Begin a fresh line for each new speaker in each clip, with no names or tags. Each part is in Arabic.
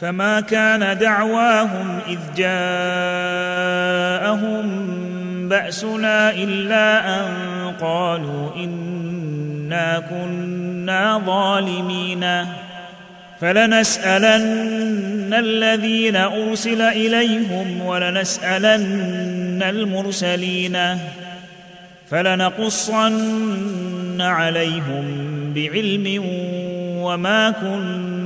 فما كان دعواهم إذ جاءهم بأسنا إلا أن قالوا إنا كنا ظالمين. فلنسألن الذين أرسل إليهم ولنسألن المرسلين. فلنقصن عليهم بعلم وما كنا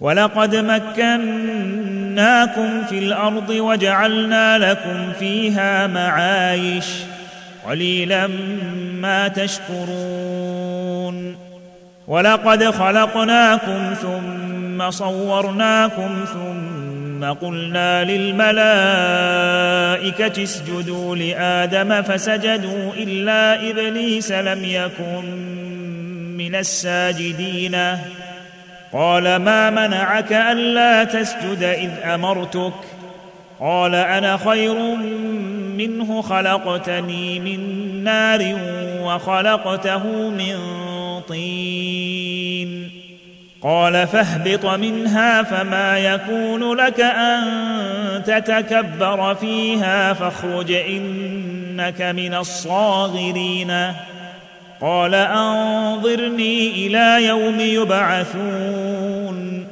ولقد مكناكم في الأرض وجعلنا لكم فيها معايش قليلا ما تشكرون. ولقد خلقناكم ثم صورناكم ثم قلنا للملائكة اسجدوا لآدم فسجدوا إلا إبليس لم يكن من الساجدين. قال ما منعك ألا تسجد إذ أمرتك؟ قال أنا خير منه خلقتني من نار وخلقته من طين. قال فاهبط منها فما يكون لك أن تتكبر فيها فاخرج إنك من الصاغرين. قال أنظرني إلى يوم يبعثون.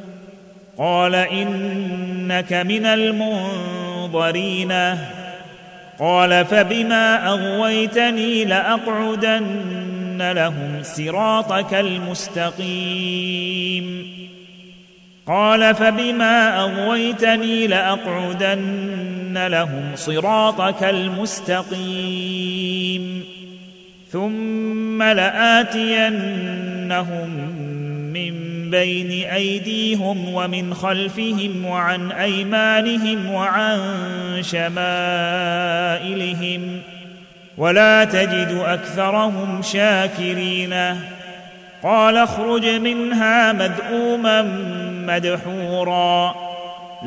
قال إنك من المنظرين. قال فبما أغويتني لأقعدن لهم صراطك المستقيم. قال فبما أغويتني لأقعدن لهم صراطك المستقيم. ثم لآتينهم من بين أيديهم ومن خلفهم وعن أيمانهم وعن شمائلهم ولا تجد أكثرهم شاكرين. قال اخرج منها مذءوما مدحورا.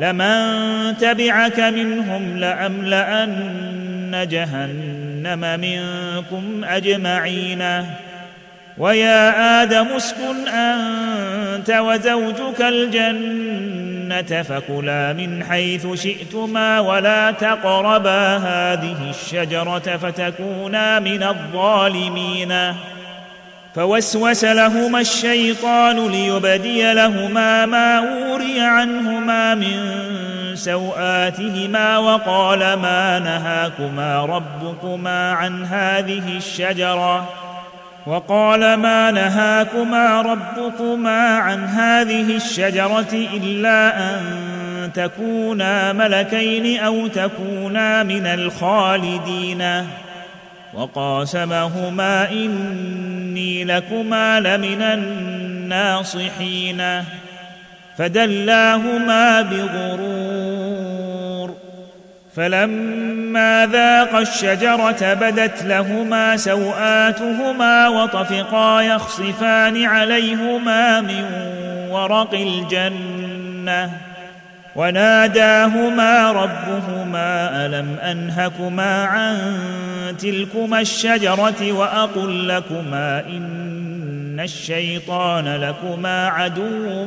لمن تبعك منهم لأملأن جهنم منكم أجمعين. ويا آدم اسكن أنت وزوجك الجنة فكلا من حيث شئتما ولا تقربا هذه الشجرة فتكونا من الظالمين. فوسوس لهما الشيطان ليبدي لهما ما أوري عنهما من سوآتهما وقال ما نهاكما ربكما عن هذه الشجرة وقال ما نهاكما ربكما عن هذه الشجرة إلا أن تكونا ملكين أو تكونا من الخالدين. وقاسمهما إني لكما لمن الناصحين. فدلاهما بغرور. فلما ذاقا الشجرة بدت لهما سوآتهما وطفقا يخصفان عليهما من ورق الجنة. وناداهما ربهما ألم أنهكما عن تلكما الشجرة وأقل لكما إن الشيطان لكما عدو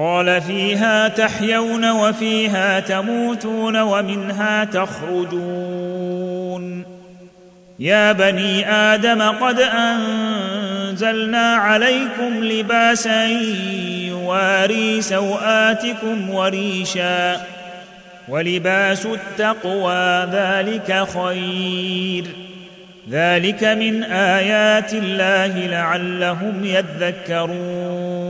قال فيها تحيون وفيها تموتون ومنها تخرجون. يا بني آدم قد أنزلنا عليكم لباسا يواري سوآتكم وريشا ولباس التقوى ذلك خير. ذلك من آيات الله لعلهم يذكرون.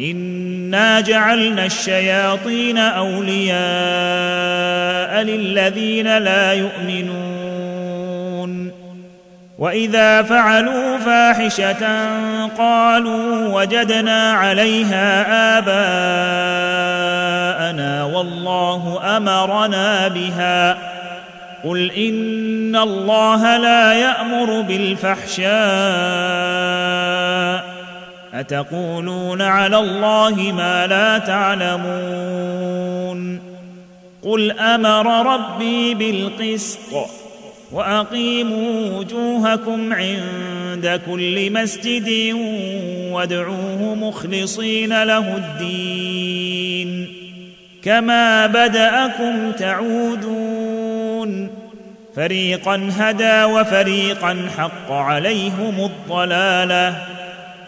انا جعلنا الشياطين اولياء للذين لا يؤمنون واذا فعلوا فاحشه قالوا وجدنا عليها اباءنا والله امرنا بها قل ان الله لا يامر بالفحشاء أتقولون على الله ما لا تعلمون قل أمر ربي بالقسط وأقيموا وجوهكم عند كل مسجد وادعوه مخلصين له الدين كما بدأكم تعودون فريقا هدى وفريقا حق عليهم الضلالة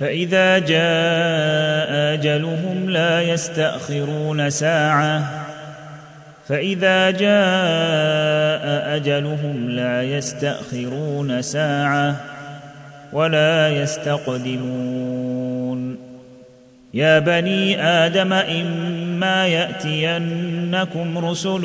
فإذا جاء أجلهم لا يستأخرون ساعة. فإذا جاء أجلهم لا يستأخرون ساعة ولا يستقدمون. يا بني آدم إما يأتينكم رسل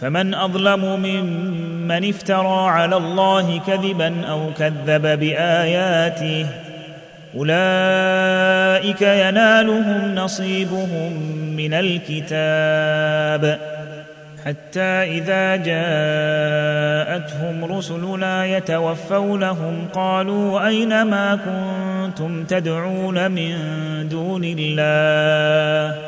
فمن أظلم ممن افترى على الله كذبا أو كذب بآياته أولئك ينالهم نصيبهم من الكتاب. حتى إذا جاءتهم رسلنا يتوفونهم قالوا أين ما كنتم تدعون من دون الله؟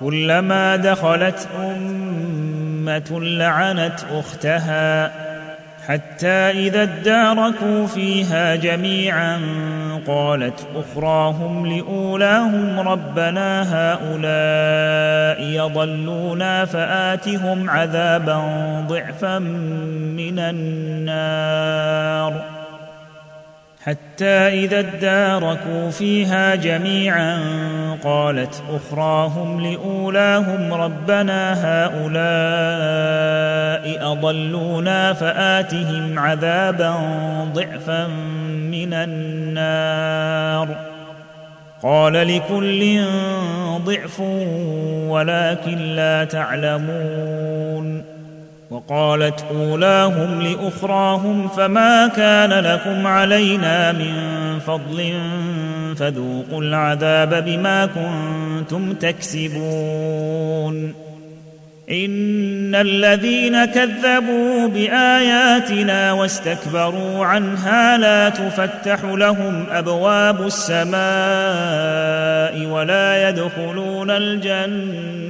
كلما دخلت أمة لعنت أختها حتى إذا اداركوا فيها جميعا قالت أخراهم لأولاهم ربنا هؤلاء يضلونا فآتهم عذابا ضعفا من النار. حتى إذا اداركوا فيها جميعا قالت أخراهم لأولاهم ربنا هؤلاء أضلونا فآتهم عذابا ضعفا من النار. قال لكل ضعف ولكن لا تعلمون. وقالت أولاهم لأخراهم فما كان لكم علينا من فضل فذوقوا العذاب بما كنتم تكسبون. إن الذين كذبوا بآياتنا واستكبروا عنها لا تفتح لهم أبواب السماء ولا يدخلون الجنة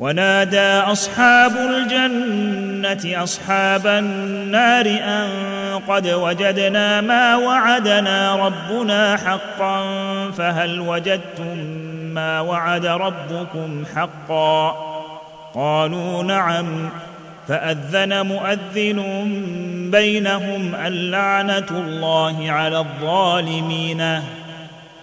ونادى أصحاب الجنة أصحاب النار أن قد وجدنا ما وعدنا ربنا حقا فهل وجدتم ما وعد ربكم حقا؟ قالوا نعم فأذن مؤذن بينهم اللعنه الله على الظالمين.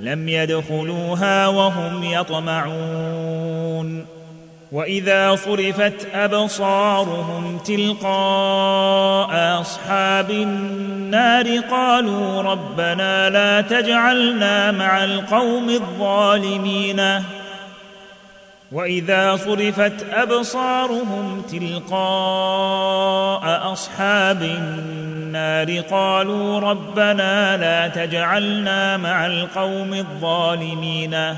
لم يدخلوها وهم يطمعون. وإذا صرفت أبصارهم تلقاء أصحاب النار قالوا ربنا لا تجعلنا مع القوم الظالمين. وإذا صرفت أبصارهم تلقاء أصحاب النار قالوا ربنا لا تجعلنا مع القوم الظالمين.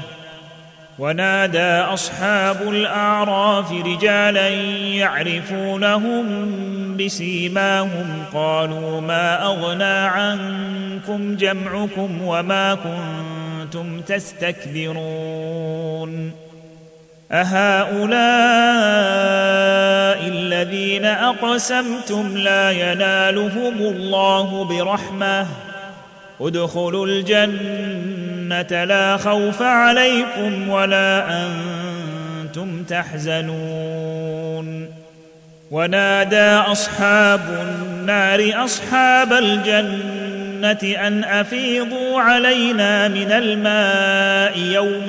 ونادى أصحاب الأعراف رجالا يعرفونهم بسيماهم قالوا ما أغنى عنكم جمعكم وما كنتم تستكبرون. أهؤلاء الذين أقسمتم لا ينالهم الله برحمة. ادخلوا الجنة لا خوف عليكم ولا أنتم تحزنون. ونادى أصحاب النار أصحاب الجنة أن أفيضوا علينا من الماء يوم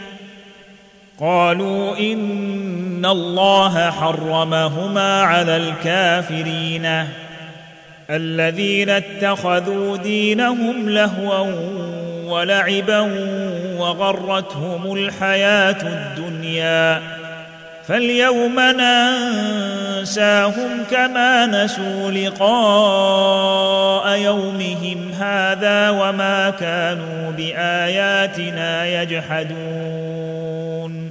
قالوا إن الله حرمهما على الكافرين. الذين اتخذوا دينهم لهوا ولعبا وغرتهم الحياة الدنيا. فاليوم ننساهم كما نسوا لقاء يومهم هذا وما كانوا بآياتنا يجحدون.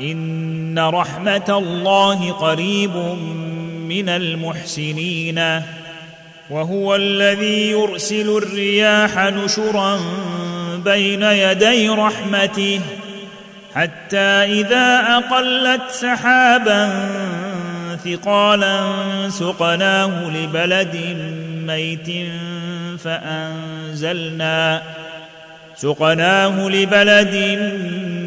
إن رحمة الله قريب من المحسنين وهو الذي يرسل الرياح نشرا بين يدي رحمته حتى إذا أقلت سحابا ثقالا سقناه لبلد ميت فأنزلنا سقناه لبلد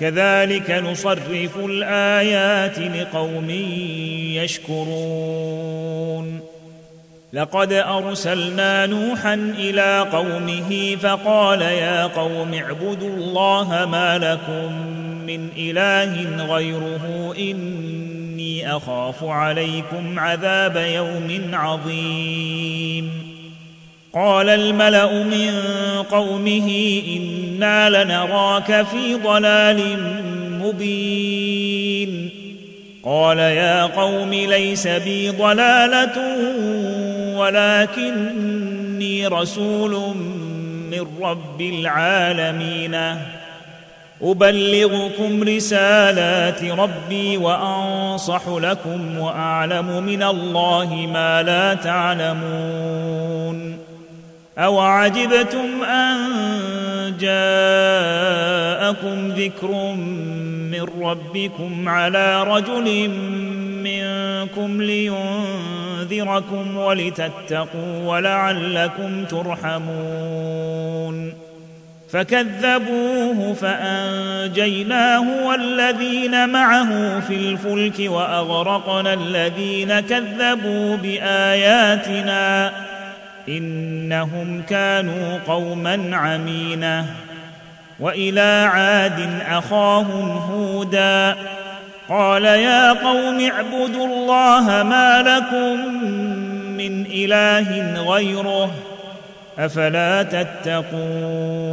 كذلك نصرف الآيات لقوم يشكرون. لقد أرسلنا نوحا إلى قومه فقال يا قوم اعبدوا الله ما لكم من إله غيره إني أخاف عليكم عذاب يوم عظيم. قال الملأ من قومه إنا لنراك في ضلال مبين. قال يا قوم ليس بي ضلالة ولكني رسول من رب العالمين. أبلغكم رسالات ربي وأنصح لكم وأعلم من الله ما لا تعلمون. اوعجبتم ان جاءكم ذكر من ربكم على رجل منكم لينذركم ولتتقوا ولعلكم ترحمون فكذبوه فانجيناه والذين معه في الفلك واغرقنا الذين كذبوا باياتنا إنهم كانوا قوما عمينه وإلى عاد أخاهم هودا قال يا قوم اعبدوا الله ما لكم من إله غيره أفلا تتقون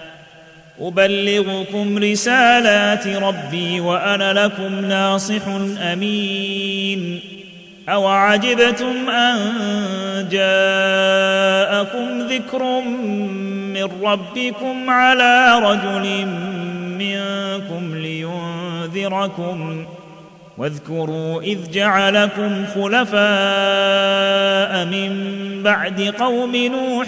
أبلغكم رسالات ربي وأنا لكم ناصح أمين. أوعجبتم أن جاءكم ذكر من ربكم على رجل منكم لينذركم. واذكروا إذ جعلكم خلفاء من بعد قوم نوح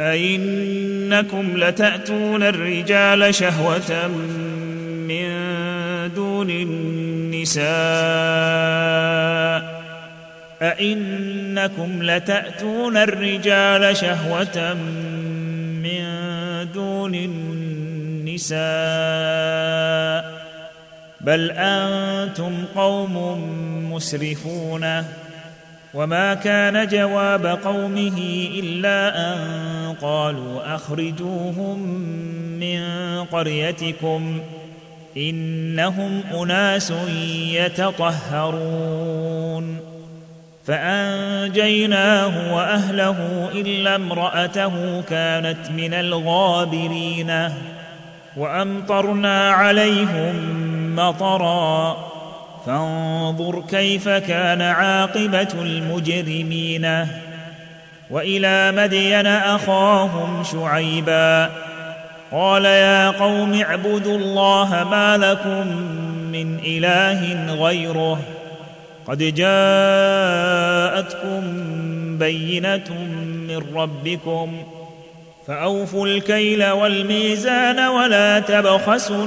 أئنكم لتأتون الرجال شهوة من دون النساء. أئنكم لتأتون الرجال شهوة من دون النساء. بل أنتم قوم مسرفون. وما كان جواب قومه إلا أن قالوا أخرجوهم من قريتكم إنهم أناس يتطهرون. فأنجيناه وأهله إلا امرأته كانت من الغابرين وأمطرنا عليهم مطرا فانظر كيف كان عاقبة المجرمين. وإلى مدين أخاهم شعيبا. قال يا قوم اعبدوا الله ما لكم من إله غيره. قد جاءتكم بينة من ربكم. فأوفوا الكيل والميزان ولا تبخسوا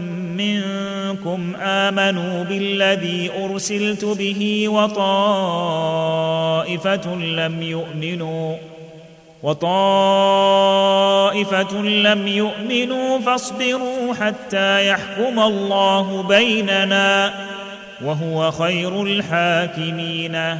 منكم آمنوا بالذي أرسلت به وطائفة لم يؤمنوا وطائفة لم يؤمنوا فاصبروا حتى يحكم الله بيننا وهو خير الحاكمين.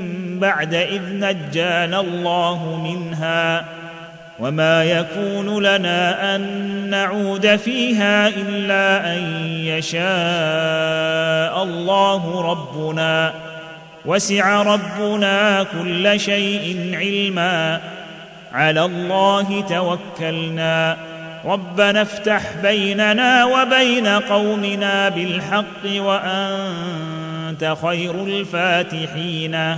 بعد إذ نجانا الله منها وما يكون لنا أن نعود فيها إلا أن يشاء الله ربنا وسع ربنا كل شيء علما على الله توكلنا ربنا افتح بيننا وبين قومنا بالحق وأنت خير الفاتحين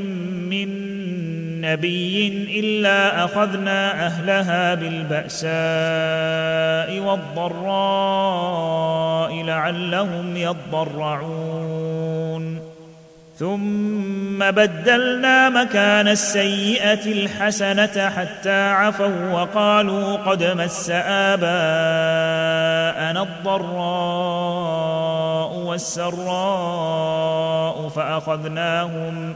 نبي الا اخذنا اهلها بالباساء والضراء لعلهم يضرعون ثم بدلنا مكان السيئه الحسنه حتى عفوا وقالوا قد مس اباءنا الضراء والسراء فاخذناهم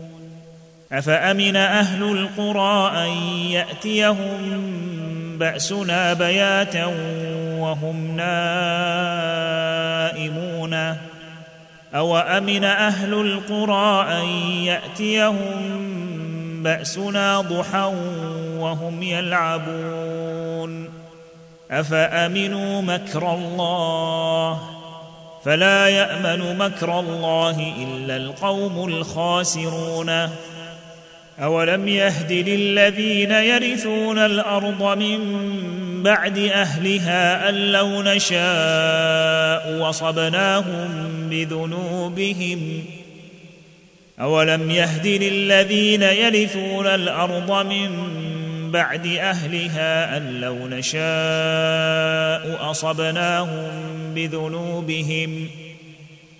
أفأمن أهل القرى أن يأتيهم بأسنا بياتا وهم نائمون؟ أوأمن أهل القرى أن يأتيهم بأسنا ضحى وهم يلعبون؟ أفأمنوا مكر الله؟ فلا يأمن مكر الله إلا القوم الخاسرون. أولم يهد للذين يرثون الأرض من بعد أهلها أن لو نشاء وصبناهم بذنوبهم أولم يهد للذين يرثون الأرض من بعد أهلها أن لو نشاء أصبناهم بذنوبهم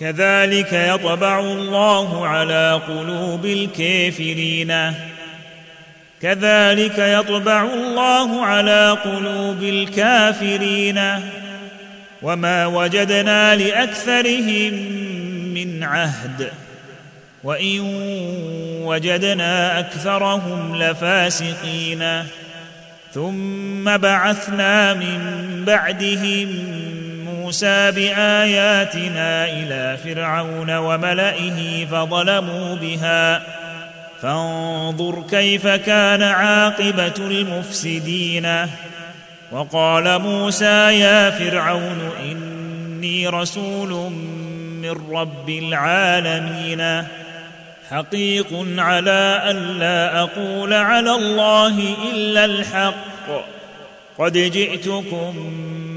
كذلك يطبع الله على قلوب الكافرين. كذلك يطبع الله على قلوب الكافرين. وما وجدنا لأكثرهم من عهد. وإن وجدنا أكثرهم لفاسقين. ثم بعثنا من بعدهم موسى بآياتنا إلى فرعون وملئه فظلموا بها. فانظر كيف كان عاقبة المفسدين. وقال موسى يا فرعون إني رسول من رب العالمين. حقيق على الا أقول على الله إلا الحق. قد جئتكم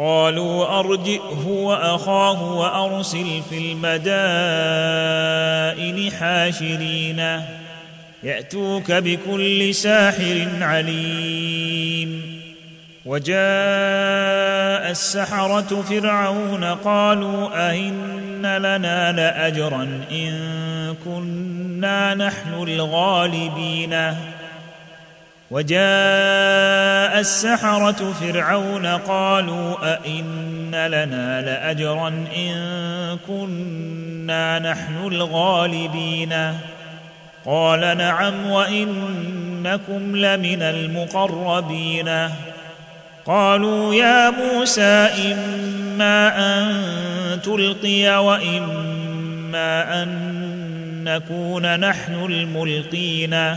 قالوا أرجئه وأخاه وأرسل في المدائن حاشرين. يأتوك بكل ساحر عليم. وجاء السحرة فرعون قالوا أئن لنا لأجرا إن كنا نحن الغالبين. وجاء السحرة فرعون قالوا أئن لنا لأجرا إن كنا نحن الغالبين قال نعم وإنكم لمن المقربين قالوا يا موسى إما أن تلقي وإما أن نكون نحن الملقين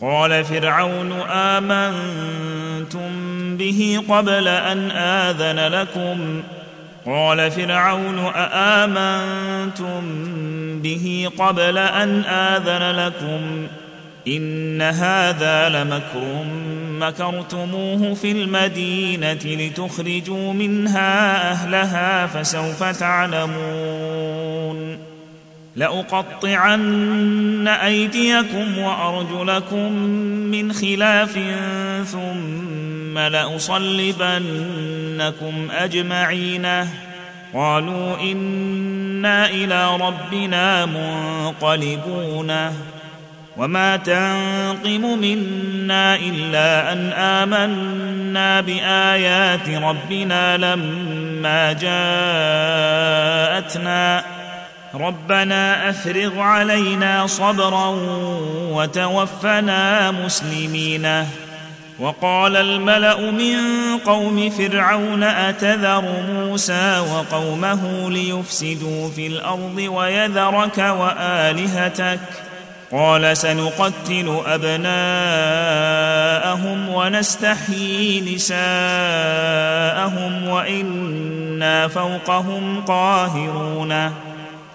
قال فرعون آمنتم به قبل أن آذن لكم؟ قال فرعون أآمنتم به قبل أن آذن لكم؟ إن هذا لمكر مكرتموه في المدينة لتخرجوا منها أهلها فسوف تعلمون. لأقطعن أيديكم وأرجلكم من خلاف ثم لأصلبنكم أجمعين. قالوا إنا إلى ربنا منقلبون. وما تنقم منا إلا أن آمنا بآيات ربنا لما جاءتنا. ربنا أفرغ علينا صبرا وتوفنا مسلمين. وقال الملأ من قوم فرعون أتذر موسى وقومه ليفسدوا في الأرض ويذرك وآلهتك؟ قال سنقتل أبناءهم ونستحيي نساءهم وإنا فوقهم قاهرون.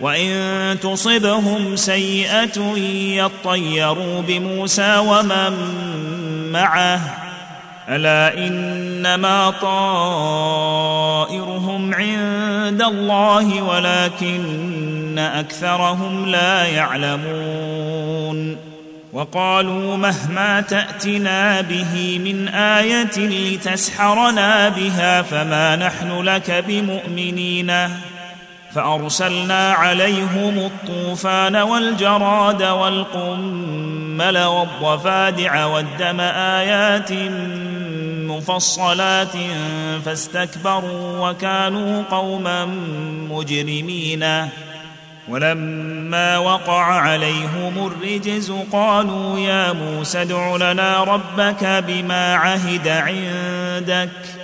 وان تصبهم سيئه يطيروا بموسى ومن معه الا انما طائرهم عند الله ولكن اكثرهم لا يعلمون وقالوا مهما تاتنا به من إيه لتسحرنا بها فما نحن لك بمؤمنين فأرسلنا عليهم الطوفان والجراد والقمل والضفادع والدم آيات مفصلات فاستكبروا وكانوا قوما مجرمين. ولما وقع عليهم الرجز قالوا يا موسى ادع لنا ربك بما عهد عندك.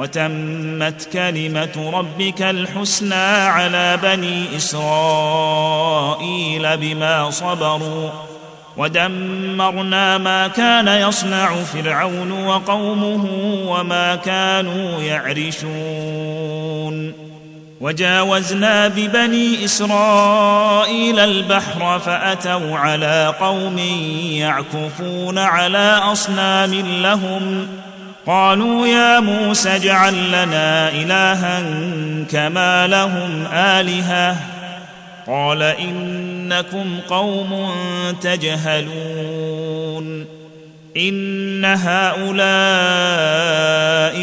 وتمت كلمة ربك الحسنى على بني إسرائيل بما صبروا ودمرنا ما كان يصنع فرعون وقومه وما كانوا يعرشون وجاوزنا ببني إسرائيل البحر فأتوا على قوم يعكفون على أصنام لهم قالوا يا موسى اجعل لنا الها كما لهم آلهة. قال إنكم قوم تجهلون. إن هؤلاء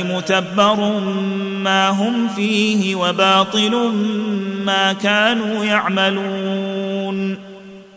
متبر ما هم فيه وباطل ما كانوا يعملون.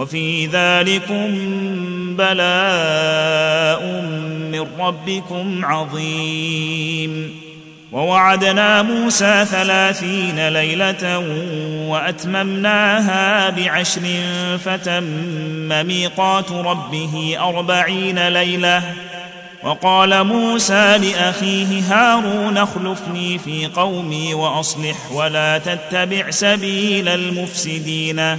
وفي ذلكم بلاء من ربكم عظيم. ووعدنا موسى ثلاثين ليلة وأتممناها بعشر فتم ميقات ربه أربعين ليلة. وقال موسى لأخيه هارون اخلفني في قومي وأصلح ولا تتبع سبيل المفسدين.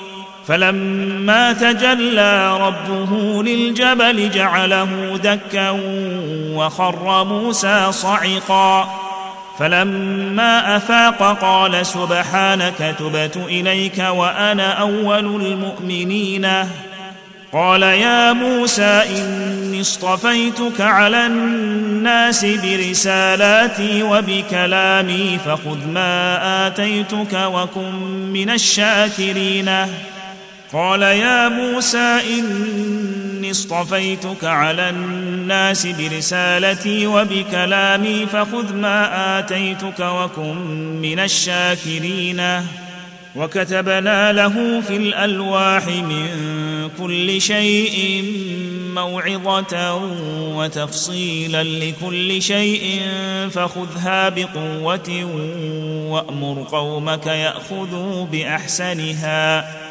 فلما تجلى ربه للجبل جعله دكا وخر موسى صعقا. فلما أفاق قال سبحانك تبت إليك وأنا أول المؤمنين. قال يا موسى إني اصطفيتك على الناس برسالاتي وبكلامي فخذ ما آتيتك وكن من الشاكرين. قال يا موسى إني اصطفيتك على الناس برسالتي وبكلامي فخذ ما آتيتك وكن من الشاكرين. وكتبنا له في الألواح من كل شيء موعظة وتفصيلا لكل شيء فخذها بقوة وأمر قومك يأخذوا بأحسنها.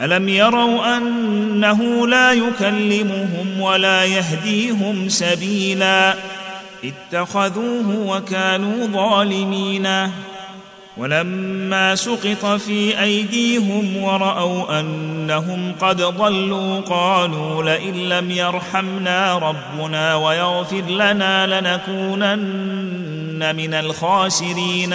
ألم يروا أنه لا يكلمهم ولا يهديهم سبيلا اتخذوه وكانوا ظالمين ولما سقط في أيديهم ورأوا أنهم قد ضلوا قالوا لئن لم يرحمنا ربنا ويغفر لنا لنكونن من الخاسرين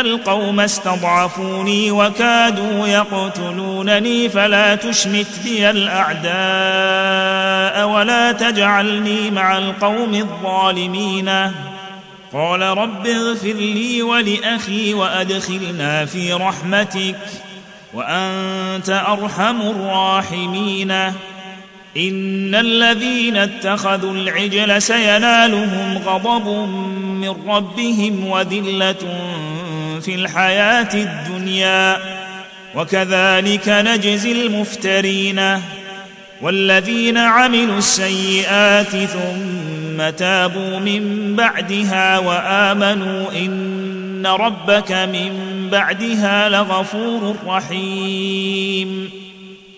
القوم استضعفوني وكادوا يقتلونني فلا تشمت بي الاعداء ولا تجعلني مع القوم الظالمين قال رب اغفر لي ولاخي وادخلنا في رحمتك وانت ارحم الراحمين ان الذين اتخذوا العجل سينالهم غضب من ربهم وذله في الحياة الدنيا. وكذلك نجزي المفترين والذين عملوا السيئات ثم تابوا من بعدها وآمنوا إن ربك من بعدها لغفور رحيم.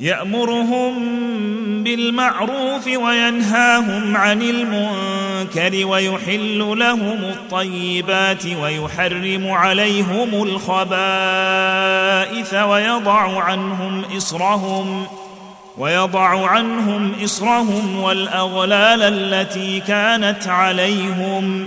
يأمرهم بالمعروف وينهاهم عن المنكر ويحل لهم الطيبات ويحرم عليهم الخبائث ويضع عنهم إصرهم ويضع عنهم إصرهم والأغلال التي كانت عليهم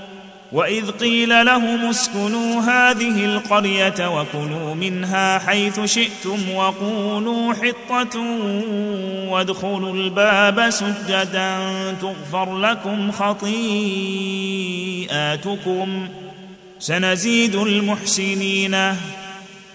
وإذ قيل لهم اسكنوا هذه القرية وكلوا منها حيث شئتم وقولوا حطة وادخلوا الباب سجدا تغفر لكم خطيئاتكم. سنزيد المحسنين.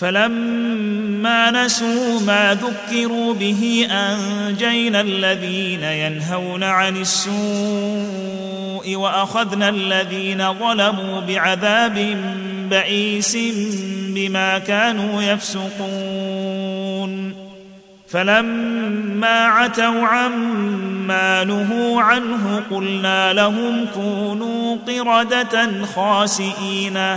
فلما نسوا ما ذكروا به أنجينا الذين ينهون عن السوء وأخذنا الذين ظلموا بعذاب بئيس بما كانوا يفسقون. فلما عتوا عما نهوا عنه قلنا لهم كونوا قردة خاسئين.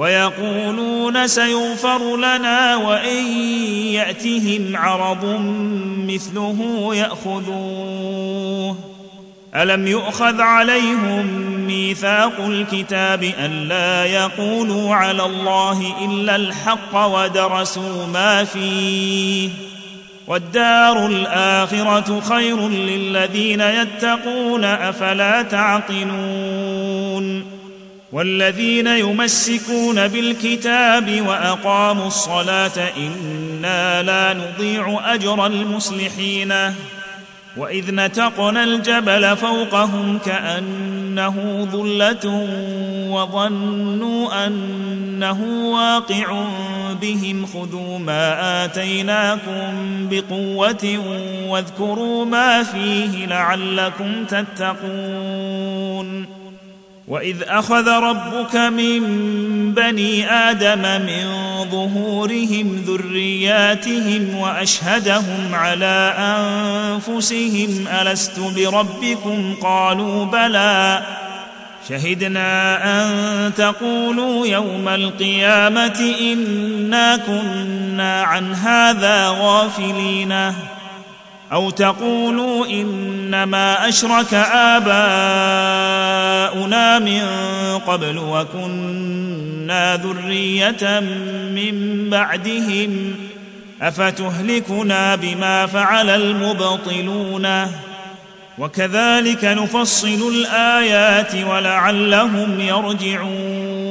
ويقولون سيغفر لنا وإن يأتهم عرض مثله يأخذوه. ألم يؤخذ عليهم ميثاق الكتاب الا يقولوا على الله إلا الحق ودرسوا ما فيه؟ والدار الآخرة خير للذين يتقون أفلا تعقلون؟ والذين يمسكون بالكتاب وأقاموا الصلاة إنا لا نضيع أجر المصلحين. وإذ نتقنا الجبل فوقهم كأنه ظلة وظنوا أنه واقع بهم خذوا ما آتيناكم بقوة واذكروا ما فيه لعلكم تتقون. واذ اخذ ربك من بني آدم من ظهورهم ذرياتهم واشهدهم على انفسهم الست بربكم قالوا بلى شهدنا ان تقولوا يوم القيامه انا كنا عن هذا غافلين أو تقولوا إنما أشرك آباؤنا من قبل وكنا ذرية من بعدهم أفتهلكنا بما فعل المبطلون وكذلك نفصل الآيات ولعلهم يرجعون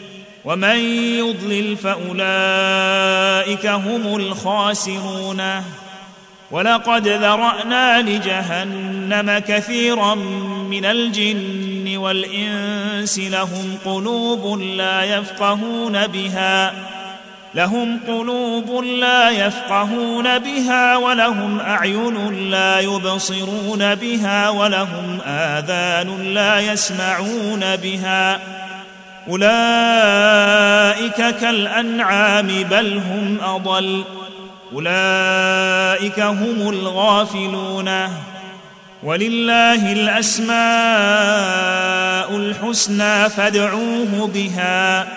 ومن يضلل فأولئك هم الخاسرون. ولقد ذرأنا لجهنم كثيرا من الجن والإنس لهم قلوب لا يفقهون بها لهم قلوب لا يفقهون بها ولهم أعين لا يبصرون بها ولهم آذان لا يسمعون بها. أولئك كالأنعام بل هم أضل. أولئك هم الغافلون. ولله الأسماء الحسنى فادعوه بها.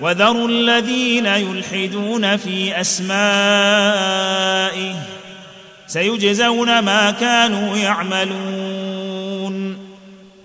وذروا الذين يلحدون في أسمائه. سيجزون ما كانوا يعملون.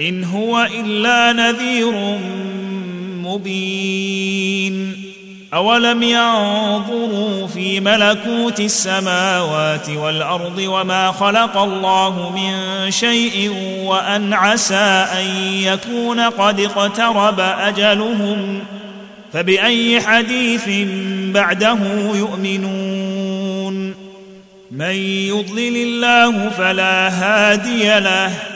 إن هو إلا نذير مبين. أولم ينظروا في ملكوت السماوات والأرض وما خلق الله من شيء وأن عسى أن يكون قد اقترب أجلهم فبأي حديث بعده يؤمنون؟ من يضلل الله فلا هادي له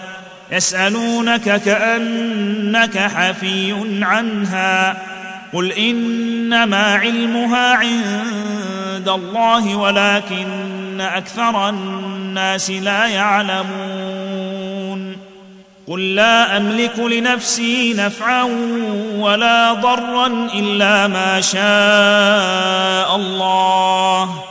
يسألونك كأنك حفي عنها قل إنما علمها عند الله ولكن أكثر الناس لا يعلمون قل لا أملك لنفسي نفعا ولا ضرا إلا ما شاء الله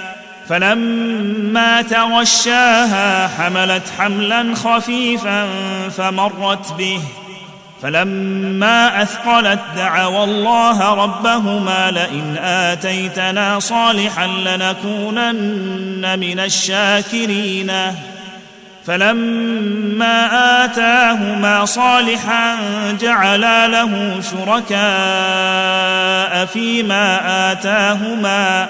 فلما تغشاها حملت حملا خفيفا فمرت به. فلما أثقلت دعوا الله ربهما لئن آتيتنا صالحا لنكونن من الشاكرين. فلما آتاهما صالحا جعلا له شركاء فيما آتاهما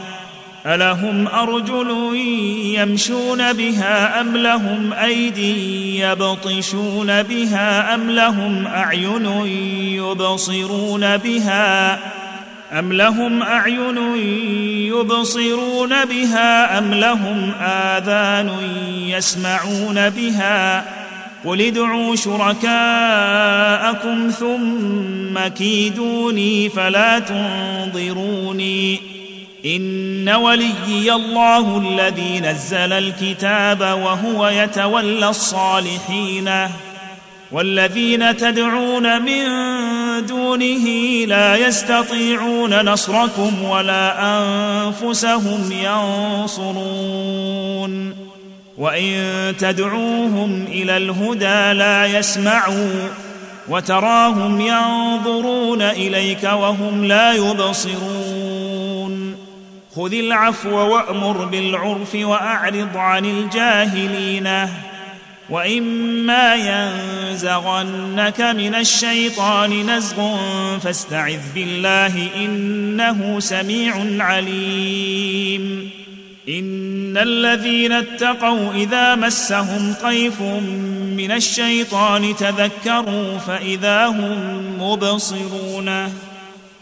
الهم ارجل يمشون بها ام لهم ايدي يبطشون بها ام لهم اعين يبصرون بها ام لهم اعين يبصرون بها ام لهم اذان يسمعون بها قل ادعوا شركاءكم ثم كيدوني فلا تنظروني إن وليي الله الذي نزل الكتاب وهو يتولى الصالحين والذين تدعون من دونه لا يستطيعون نصركم ولا أنفسهم ينصرون. وإن تدعوهم إلى الهدى لا يسمعوا وتراهم ينظرون إليك وهم لا يبصرون. خذ العفو وأمر بالعرف وأعرض عن الجاهلين. وإما ينزغنك من الشيطان نزغ فاستعذ بالله إنه سميع عليم. إن الذين اتقوا إذا مسهم طيف من الشيطان تذكروا فإذا هم مبصرون.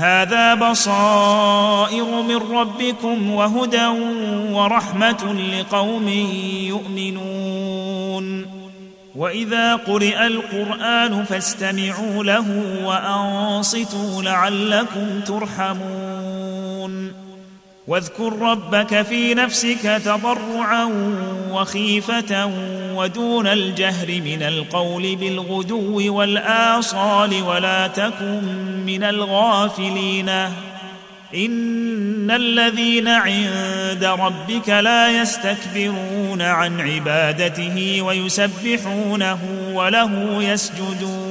هذا بصائر من ربكم وهدى ورحمة لقوم يؤمنون. وإذا قرئ القرآن فاستمعوا له وأنصتوا لعلكم ترحمون. واذكر ربك في نفسك تضرعا وخيفة ودون الجهر من القول بالغدو والآصال ولا تكن من الغافلين. إن الذين عند ربك لا يستكبرون عن عبادته ويسبحونه وله يسجدون.